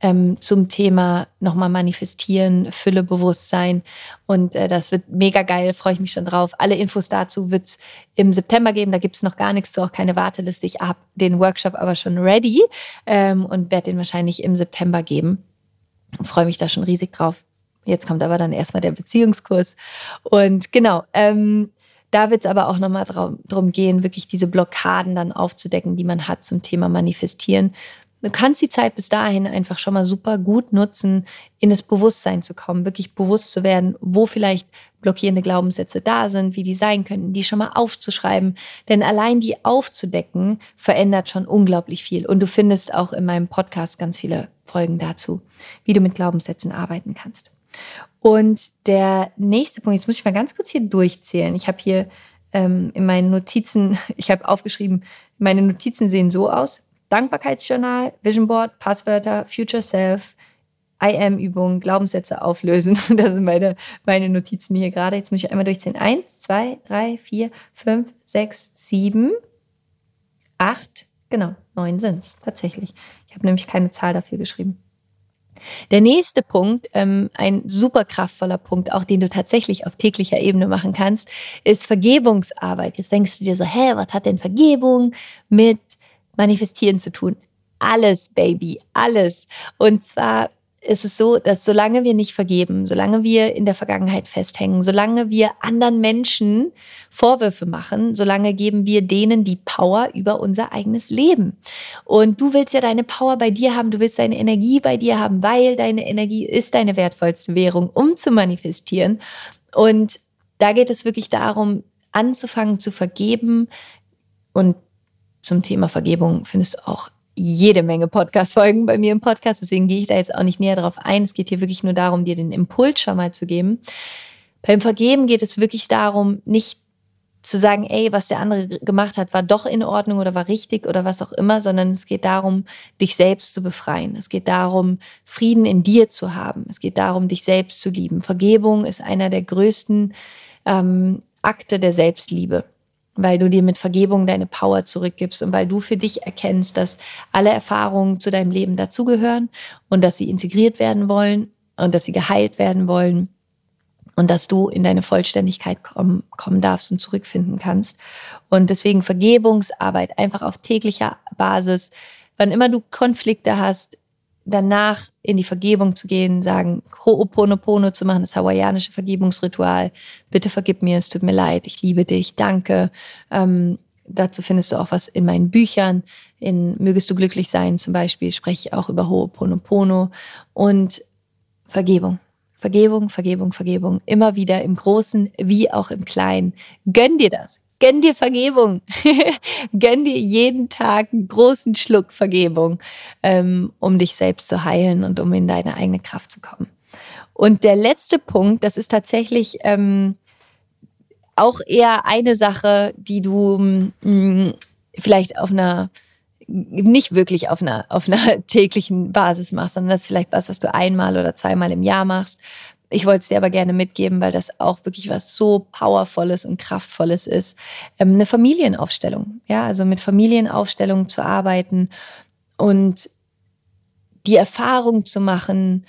ähm, zum Thema nochmal manifestieren, Fülle, Bewusstsein. Und äh, das wird mega geil, freue ich mich schon drauf. Alle Infos dazu wird es im September geben. Da gibt es noch gar nichts zu, auch keine Warteliste. Ich habe den Workshop aber schon ready ähm, und werde den wahrscheinlich im September geben. Freue mich da schon riesig drauf. Jetzt kommt aber dann erstmal der Beziehungskurs. Und genau, ähm, da wird es aber auch nochmal darum gehen, wirklich diese Blockaden dann aufzudecken, die man hat zum Thema Manifestieren. Du kannst die Zeit bis dahin einfach schon mal super gut nutzen, in das Bewusstsein zu kommen, wirklich bewusst zu werden, wo vielleicht blockierende Glaubenssätze da sind, wie die sein könnten, die schon mal aufzuschreiben. Denn allein die aufzudecken, verändert schon unglaublich viel. Und du findest auch in meinem Podcast ganz viele Folgen dazu, wie du mit Glaubenssätzen arbeiten kannst. Und der nächste Punkt, jetzt muss ich mal ganz kurz hier durchzählen. Ich habe hier ähm, in meinen Notizen, ich habe aufgeschrieben, meine Notizen sehen so aus. Dankbarkeitsjournal, Vision Board, Passwörter, Future Self, IM-Übungen, Glaubenssätze auflösen. Das sind meine, meine Notizen hier gerade. Jetzt muss ich einmal durchzählen. Eins, zwei, drei, vier, fünf, sechs, sieben, acht, genau, neun sind es tatsächlich. Ich habe nämlich keine Zahl dafür geschrieben. Der nächste Punkt, ähm, ein super kraftvoller Punkt, auch den du tatsächlich auf täglicher Ebene machen kannst, ist Vergebungsarbeit. Jetzt denkst du dir so, hä, was hat denn Vergebung mit Manifestieren zu tun? Alles, Baby, alles. Und zwar ist es so, dass solange wir nicht vergeben, solange wir in der Vergangenheit festhängen, solange wir anderen Menschen Vorwürfe machen, solange geben wir denen die Power über unser eigenes Leben. Und du willst ja deine Power bei dir haben, du willst deine Energie bei dir haben, weil deine Energie ist deine wertvollste Währung, um zu manifestieren. Und da geht es wirklich darum, anzufangen zu vergeben. Und zum Thema Vergebung findest du auch jede Menge Podcast-Folgen bei mir im Podcast, deswegen gehe ich da jetzt auch nicht näher drauf ein. Es geht hier wirklich nur darum, dir den Impuls schon mal zu geben. Beim Vergeben geht es wirklich darum, nicht zu sagen, ey, was der andere gemacht hat, war doch in Ordnung oder war richtig oder was auch immer, sondern es geht darum, dich selbst zu befreien. Es geht darum, Frieden in dir zu haben. Es geht darum, dich selbst zu lieben. Vergebung ist einer der größten ähm, Akte der Selbstliebe weil du dir mit Vergebung deine Power zurückgibst und weil du für dich erkennst, dass alle Erfahrungen zu deinem Leben dazugehören und dass sie integriert werden wollen und dass sie geheilt werden wollen und dass du in deine Vollständigkeit kommen, kommen darfst und zurückfinden kannst. Und deswegen Vergebungsarbeit einfach auf täglicher Basis, wann immer du Konflikte hast, danach in die Vergebung zu gehen, sagen, Ho'oponopono zu machen, das hawaiianische Vergebungsritual. Bitte vergib mir, es tut mir leid, ich liebe dich, danke. Ähm, dazu findest du auch was in meinen Büchern. In Mögest du glücklich sein zum Beispiel spreche ich auch über Ho'oponopono und Vergebung. Vergebung, Vergebung, Vergebung. Immer wieder im Großen wie auch im Kleinen. Gönn dir das. Gönn dir Vergebung. Gönn dir jeden Tag einen großen Schluck Vergebung, ähm, um dich selbst zu heilen und um in deine eigene Kraft zu kommen. Und der letzte Punkt, das ist tatsächlich ähm, auch eher eine Sache, die du mh, mm, vielleicht auf einer nicht wirklich auf einer, auf einer täglichen Basis machst, sondern das ist vielleicht was, was du einmal oder zweimal im Jahr machst. Ich wollte es dir aber gerne mitgeben, weil das auch wirklich was so Powervolles und Kraftvolles ist. Ähm, eine Familienaufstellung, ja, also mit Familienaufstellungen zu arbeiten und die Erfahrung zu machen,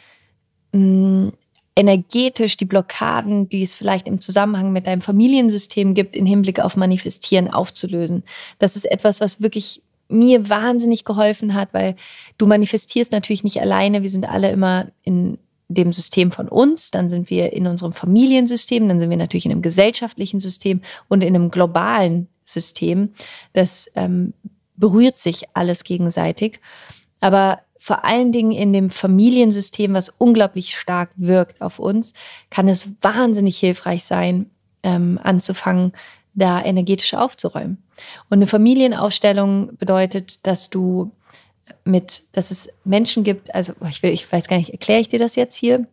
mh, energetisch die Blockaden, die es vielleicht im Zusammenhang mit deinem Familiensystem gibt, im Hinblick auf Manifestieren aufzulösen. Das ist etwas, was wirklich mir wahnsinnig geholfen hat, weil du manifestierst natürlich nicht alleine. Wir sind alle immer in dem System von uns, dann sind wir in unserem Familiensystem, dann sind wir natürlich in einem gesellschaftlichen System und in einem globalen System. Das ähm, berührt sich alles gegenseitig. Aber vor allen Dingen in dem Familiensystem, was unglaublich stark wirkt auf uns, kann es wahnsinnig hilfreich sein, ähm, anzufangen, da energetisch aufzuräumen. Und eine Familienaufstellung bedeutet, dass du mit, dass es Menschen gibt, also ich will, ich weiß gar nicht, erkläre ich dir das jetzt hier?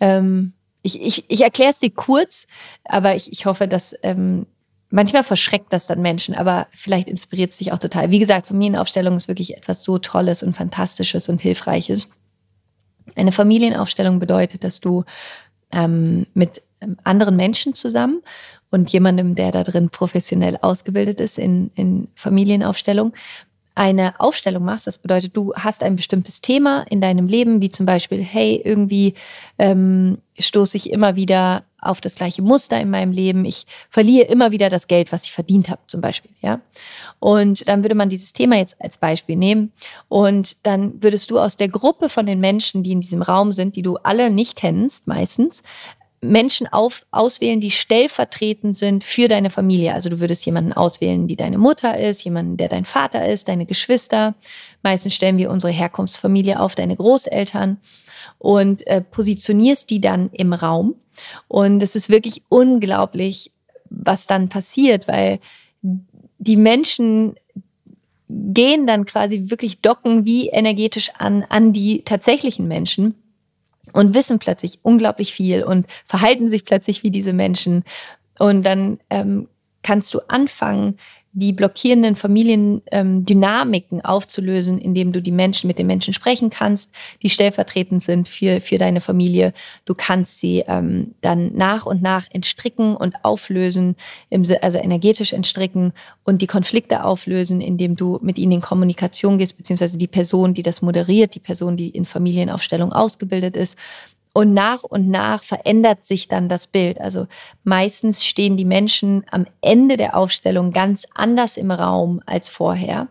Ähm, ich ich, ich erkläre es dir kurz, aber ich, ich hoffe, dass ähm, manchmal verschreckt das dann Menschen, aber vielleicht inspiriert es dich auch total. Wie gesagt, Familienaufstellung ist wirklich etwas so Tolles und Fantastisches und Hilfreiches. Eine Familienaufstellung bedeutet, dass du ähm, mit ähm, anderen Menschen zusammen und jemandem, der da drin professionell ausgebildet ist in, in Familienaufstellung, eine Aufstellung machst, das bedeutet, du hast ein bestimmtes Thema in deinem Leben, wie zum Beispiel, hey, irgendwie ähm, stoße ich immer wieder auf das gleiche Muster in meinem Leben, ich verliere immer wieder das Geld, was ich verdient habe, zum Beispiel, ja. Und dann würde man dieses Thema jetzt als Beispiel nehmen und dann würdest du aus der Gruppe von den Menschen, die in diesem Raum sind, die du alle nicht kennst, meistens, Menschen auf, auswählen, die stellvertretend sind für deine Familie. Also du würdest jemanden auswählen, die deine Mutter ist, jemanden, der dein Vater ist, deine Geschwister. Meistens stellen wir unsere Herkunftsfamilie auf, deine Großeltern und äh, positionierst die dann im Raum. Und es ist wirklich unglaublich, was dann passiert, weil die Menschen gehen dann quasi wirklich docken wie energetisch an, an die tatsächlichen Menschen und wissen plötzlich unglaublich viel und verhalten sich plötzlich wie diese Menschen. Und dann ähm, kannst du anfangen, die blockierenden Familiendynamiken aufzulösen, indem du die Menschen mit den Menschen sprechen kannst, die stellvertretend sind für, für deine Familie. Du kannst sie ähm, dann nach und nach entstricken und auflösen, im, also energetisch entstricken und die Konflikte auflösen, indem du mit ihnen in Kommunikation gehst, beziehungsweise die Person, die das moderiert, die Person, die in Familienaufstellung ausgebildet ist, und nach und nach verändert sich dann das Bild. Also meistens stehen die Menschen am Ende der Aufstellung ganz anders im Raum als vorher.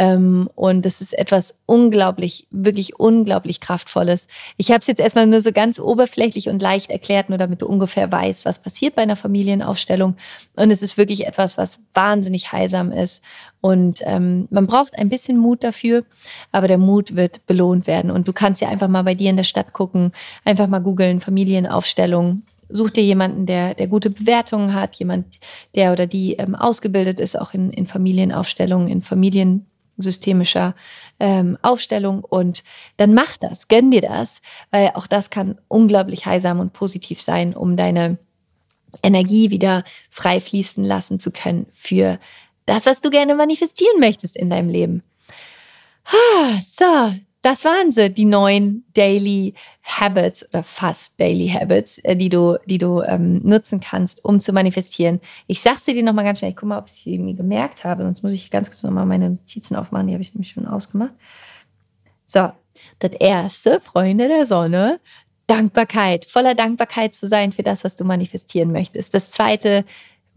Ähm, und das ist etwas unglaublich, wirklich unglaublich kraftvolles. Ich habe es jetzt erstmal nur so ganz oberflächlich und leicht erklärt, nur damit du ungefähr weißt, was passiert bei einer Familienaufstellung. Und es ist wirklich etwas, was wahnsinnig heilsam ist. Und ähm, man braucht ein bisschen Mut dafür, aber der Mut wird belohnt werden. Und du kannst ja einfach mal bei dir in der Stadt gucken, einfach mal googeln, Familienaufstellung such dir jemanden, der, der gute Bewertungen hat, jemand, der oder die ähm, ausgebildet ist, auch in, in Familienaufstellungen, in Familien, systemischer ähm, Aufstellung und dann mach das, gönn dir das, weil auch das kann unglaublich heilsam und positiv sein, um deine Energie wieder frei fließen lassen zu können für das, was du gerne manifestieren möchtest in deinem Leben. So, das waren sie, die neuen Daily Habits oder fast Daily Habits, äh, die du, die du ähm, nutzen kannst, um zu manifestieren. Ich sage sie dir nochmal ganz schnell. Ich gucke mal, ob ich sie mir gemerkt habe. Sonst muss ich ganz kurz nochmal meine Notizen aufmachen. Die habe ich nämlich schon ausgemacht. So, das erste, Freunde der Sonne, Dankbarkeit. Voller Dankbarkeit zu sein für das, was du manifestieren möchtest. Das zweite,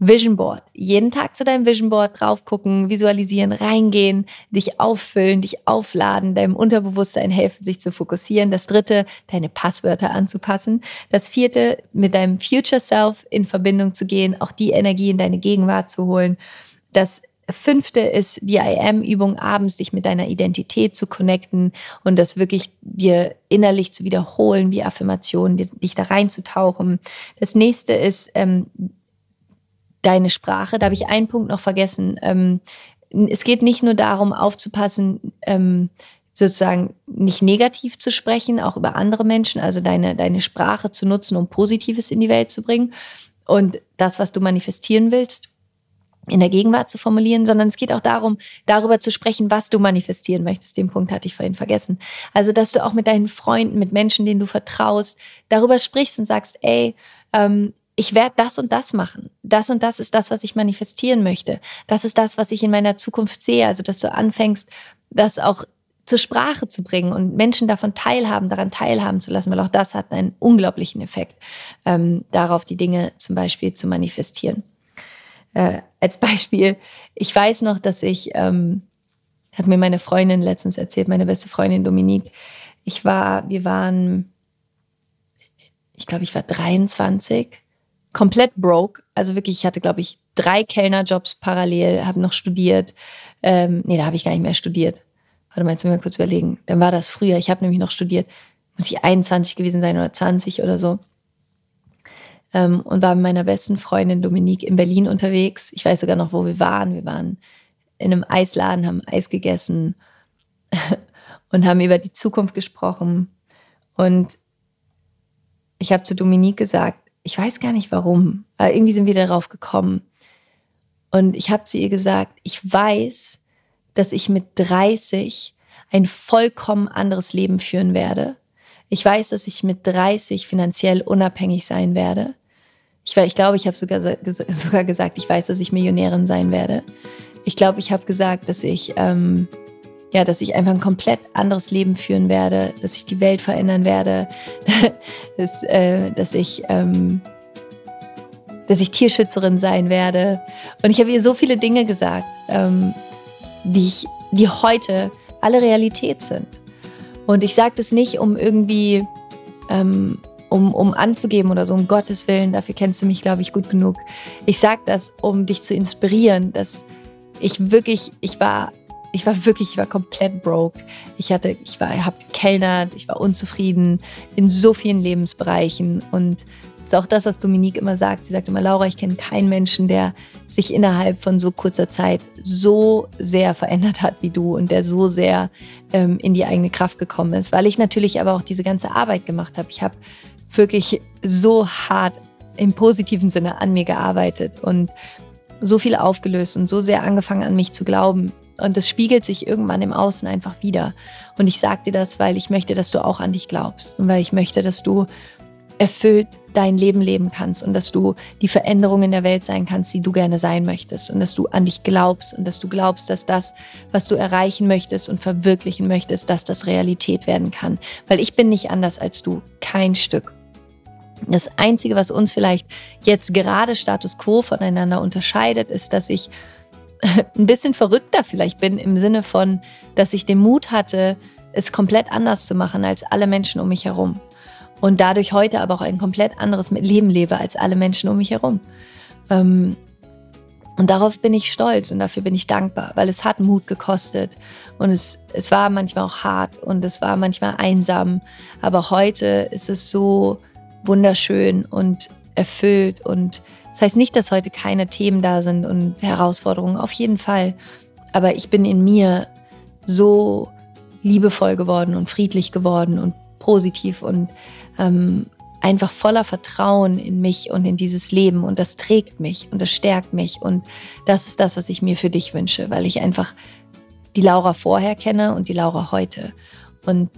Vision Board. Jeden Tag zu deinem Vision Board drauf gucken, visualisieren, reingehen, dich auffüllen, dich aufladen, deinem Unterbewusstsein helfen, sich zu fokussieren. Das dritte, deine Passwörter anzupassen. Das vierte, mit deinem Future Self in Verbindung zu gehen, auch die Energie in deine Gegenwart zu holen. Das fünfte ist die IM-Übung, abends dich mit deiner Identität zu connecten und das wirklich dir innerlich zu wiederholen, wie Affirmationen, dich da reinzutauchen. Das nächste ist, ähm, deine Sprache. Da habe ich einen Punkt noch vergessen. Ähm, es geht nicht nur darum, aufzupassen, ähm, sozusagen nicht negativ zu sprechen, auch über andere Menschen, also deine, deine Sprache zu nutzen, um Positives in die Welt zu bringen. Und das, was du manifestieren willst, in der Gegenwart zu formulieren, sondern es geht auch darum, darüber zu sprechen, was du manifestieren möchtest. Den Punkt hatte ich vorhin vergessen. Also, dass du auch mit deinen Freunden, mit Menschen, denen du vertraust, darüber sprichst und sagst, ey, ähm, ich werde das und das machen. Das und das ist das, was ich manifestieren möchte. Das ist das, was ich in meiner Zukunft sehe. Also, dass du anfängst, das auch zur Sprache zu bringen und Menschen davon teilhaben, daran teilhaben zu lassen, weil auch das hat einen unglaublichen Effekt, ähm, darauf die Dinge zum Beispiel zu manifestieren. Äh, als Beispiel, ich weiß noch, dass ich, ähm, hat mir meine Freundin letztens erzählt, meine beste Freundin Dominique, ich war, wir waren, ich glaube, ich war 23, komplett broke. Also wirklich, ich hatte, glaube ich, drei Kellnerjobs parallel, habe noch studiert. Ähm, nee, da habe ich gar nicht mehr studiert. Warte mal, jetzt müssen wir kurz überlegen. Dann war das früher. Ich habe nämlich noch studiert. Muss ich 21 gewesen sein oder 20 oder so ähm, und war mit meiner besten Freundin Dominique in Berlin unterwegs. Ich weiß sogar noch, wo wir waren. Wir waren in einem Eisladen, haben Eis gegessen und haben über die Zukunft gesprochen. Und ich habe zu Dominique gesagt, ich weiß gar nicht warum, aber irgendwie sind wir darauf gekommen. Und ich habe zu ihr gesagt, ich weiß, dass ich mit 30 ein vollkommen anderes Leben führen werde. Ich weiß, dass ich mit 30 finanziell unabhängig sein werde. Ich, ich glaube, ich habe sogar, sogar gesagt, ich weiß, dass ich Millionärin sein werde. Ich glaube, ich habe gesagt, dass ich, ähm, ja, dass ich einfach ein komplett anderes Leben führen werde, dass ich die Welt verändern werde, dass, äh, dass ich, ähm, dass ich Tierschützerin sein werde. Und ich habe ihr so viele Dinge gesagt, ähm, die, ich, die heute alle Realität sind. Und ich sage das nicht, um irgendwie ähm, um, um anzugeben oder so, um Gottes Willen, dafür kennst du mich, glaube ich, gut genug. Ich sage das, um dich zu inspirieren, dass ich wirklich, ich war, ich war wirklich, ich war komplett broke. Ich hatte, ich war, habe gekellnert, ich war unzufrieden in so vielen Lebensbereichen und das ist auch das, was Dominique immer sagt. Sie sagt immer, Laura, ich kenne keinen Menschen, der sich innerhalb von so kurzer Zeit so sehr verändert hat wie du und der so sehr ähm, in die eigene Kraft gekommen ist, weil ich natürlich aber auch diese ganze Arbeit gemacht habe. Ich habe wirklich so hart im positiven Sinne an mir gearbeitet und so viel aufgelöst und so sehr angefangen an mich zu glauben. Und das spiegelt sich irgendwann im Außen einfach wieder. Und ich sage dir das, weil ich möchte, dass du auch an dich glaubst und weil ich möchte, dass du erfüllt dein Leben leben kannst und dass du die Veränderung in der Welt sein kannst, die du gerne sein möchtest und dass du an dich glaubst und dass du glaubst, dass das, was du erreichen möchtest und verwirklichen möchtest, dass das Realität werden kann. Weil ich bin nicht anders als du, kein Stück. Das Einzige, was uns vielleicht jetzt gerade Status quo voneinander unterscheidet, ist, dass ich ein bisschen verrückter vielleicht bin im Sinne von, dass ich den Mut hatte, es komplett anders zu machen als alle Menschen um mich herum. Und dadurch heute aber auch ein komplett anderes Leben lebe als alle Menschen um mich herum. Ähm, und darauf bin ich stolz und dafür bin ich dankbar, weil es hat Mut gekostet und es, es war manchmal auch hart und es war manchmal einsam. Aber heute ist es so, wunderschön und erfüllt. Und das heißt nicht, dass heute keine Themen da sind und Herausforderungen, auf jeden Fall. Aber ich bin in mir so liebevoll geworden und friedlich geworden und positiv und ähm, einfach voller Vertrauen in mich und in dieses Leben. Und das trägt mich und das stärkt mich. Und das ist das, was ich mir für dich wünsche, weil ich einfach die Laura vorher kenne und die Laura heute. Und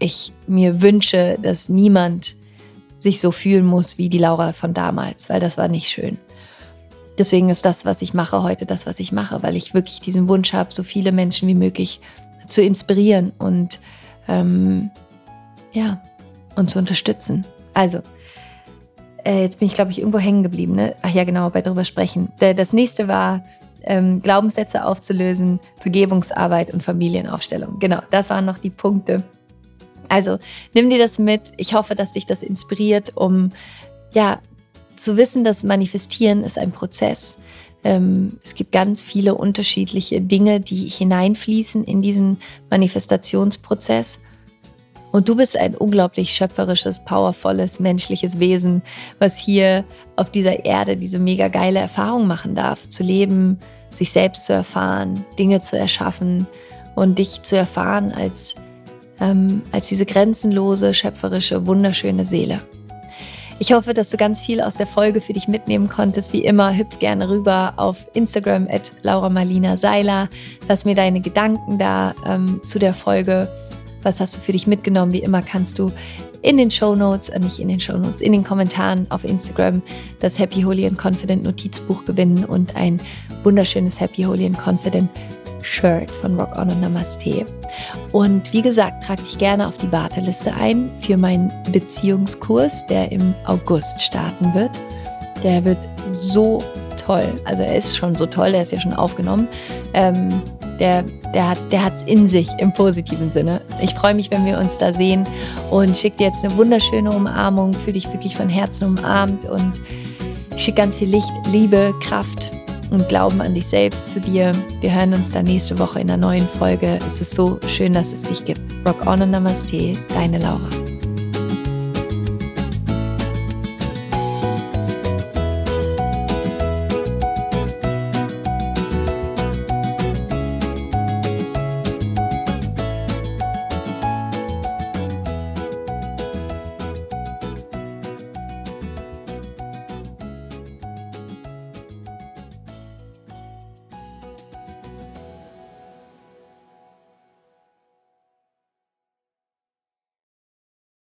ich mir wünsche, dass niemand sich so fühlen muss wie die Laura von damals, weil das war nicht schön. Deswegen ist das, was ich mache heute, das, was ich mache, weil ich wirklich diesen Wunsch habe, so viele Menschen wie möglich zu inspirieren und ähm, ja, und zu unterstützen. Also, äh, jetzt bin ich, glaube ich, irgendwo hängen geblieben. Ne? Ach ja, genau, bei drüber sprechen. Das nächste war, ähm, Glaubenssätze aufzulösen, Vergebungsarbeit und Familienaufstellung. Genau, das waren noch die Punkte, also nimm dir das mit. Ich hoffe, dass dich das inspiriert, um ja zu wissen, dass Manifestieren ist ein Prozess. Ähm, es gibt ganz viele unterschiedliche Dinge, die hineinfließen in diesen Manifestationsprozess. Und du bist ein unglaublich schöpferisches, powervolles, menschliches Wesen, was hier auf dieser Erde diese mega geile Erfahrung machen darf, zu leben, sich selbst zu erfahren, Dinge zu erschaffen und dich zu erfahren als ähm, als diese grenzenlose, schöpferische, wunderschöne Seele. Ich hoffe, dass du ganz viel aus der Folge für dich mitnehmen konntest. Wie immer, hüpf gerne rüber auf Instagram at Laura Seiler. Lass mir deine Gedanken da ähm, zu der Folge. Was hast du für dich mitgenommen? Wie immer kannst du in den Show Notes, äh, nicht in den Show Notes, in den Kommentaren auf Instagram das Happy Holy and Confident Notizbuch gewinnen und ein wunderschönes Happy Holy and Confident Shirt von Rock On und Namaste. Und wie gesagt, trag dich gerne auf die Warteliste ein für meinen Beziehungskurs, der im August starten wird. Der wird so toll. Also er ist schon so toll, der ist ja schon aufgenommen. Ähm, der, der hat der hat's in sich im positiven Sinne. Ich freue mich, wenn wir uns da sehen und schicke dir jetzt eine wunderschöne Umarmung, für dich wirklich von Herzen umarmt und schick ganz viel Licht, Liebe, Kraft und Glauben an dich selbst zu dir. Wir hören uns dann nächste Woche in einer neuen Folge. Es ist so schön, dass es dich gibt. Rock on und Namaste, deine Laura.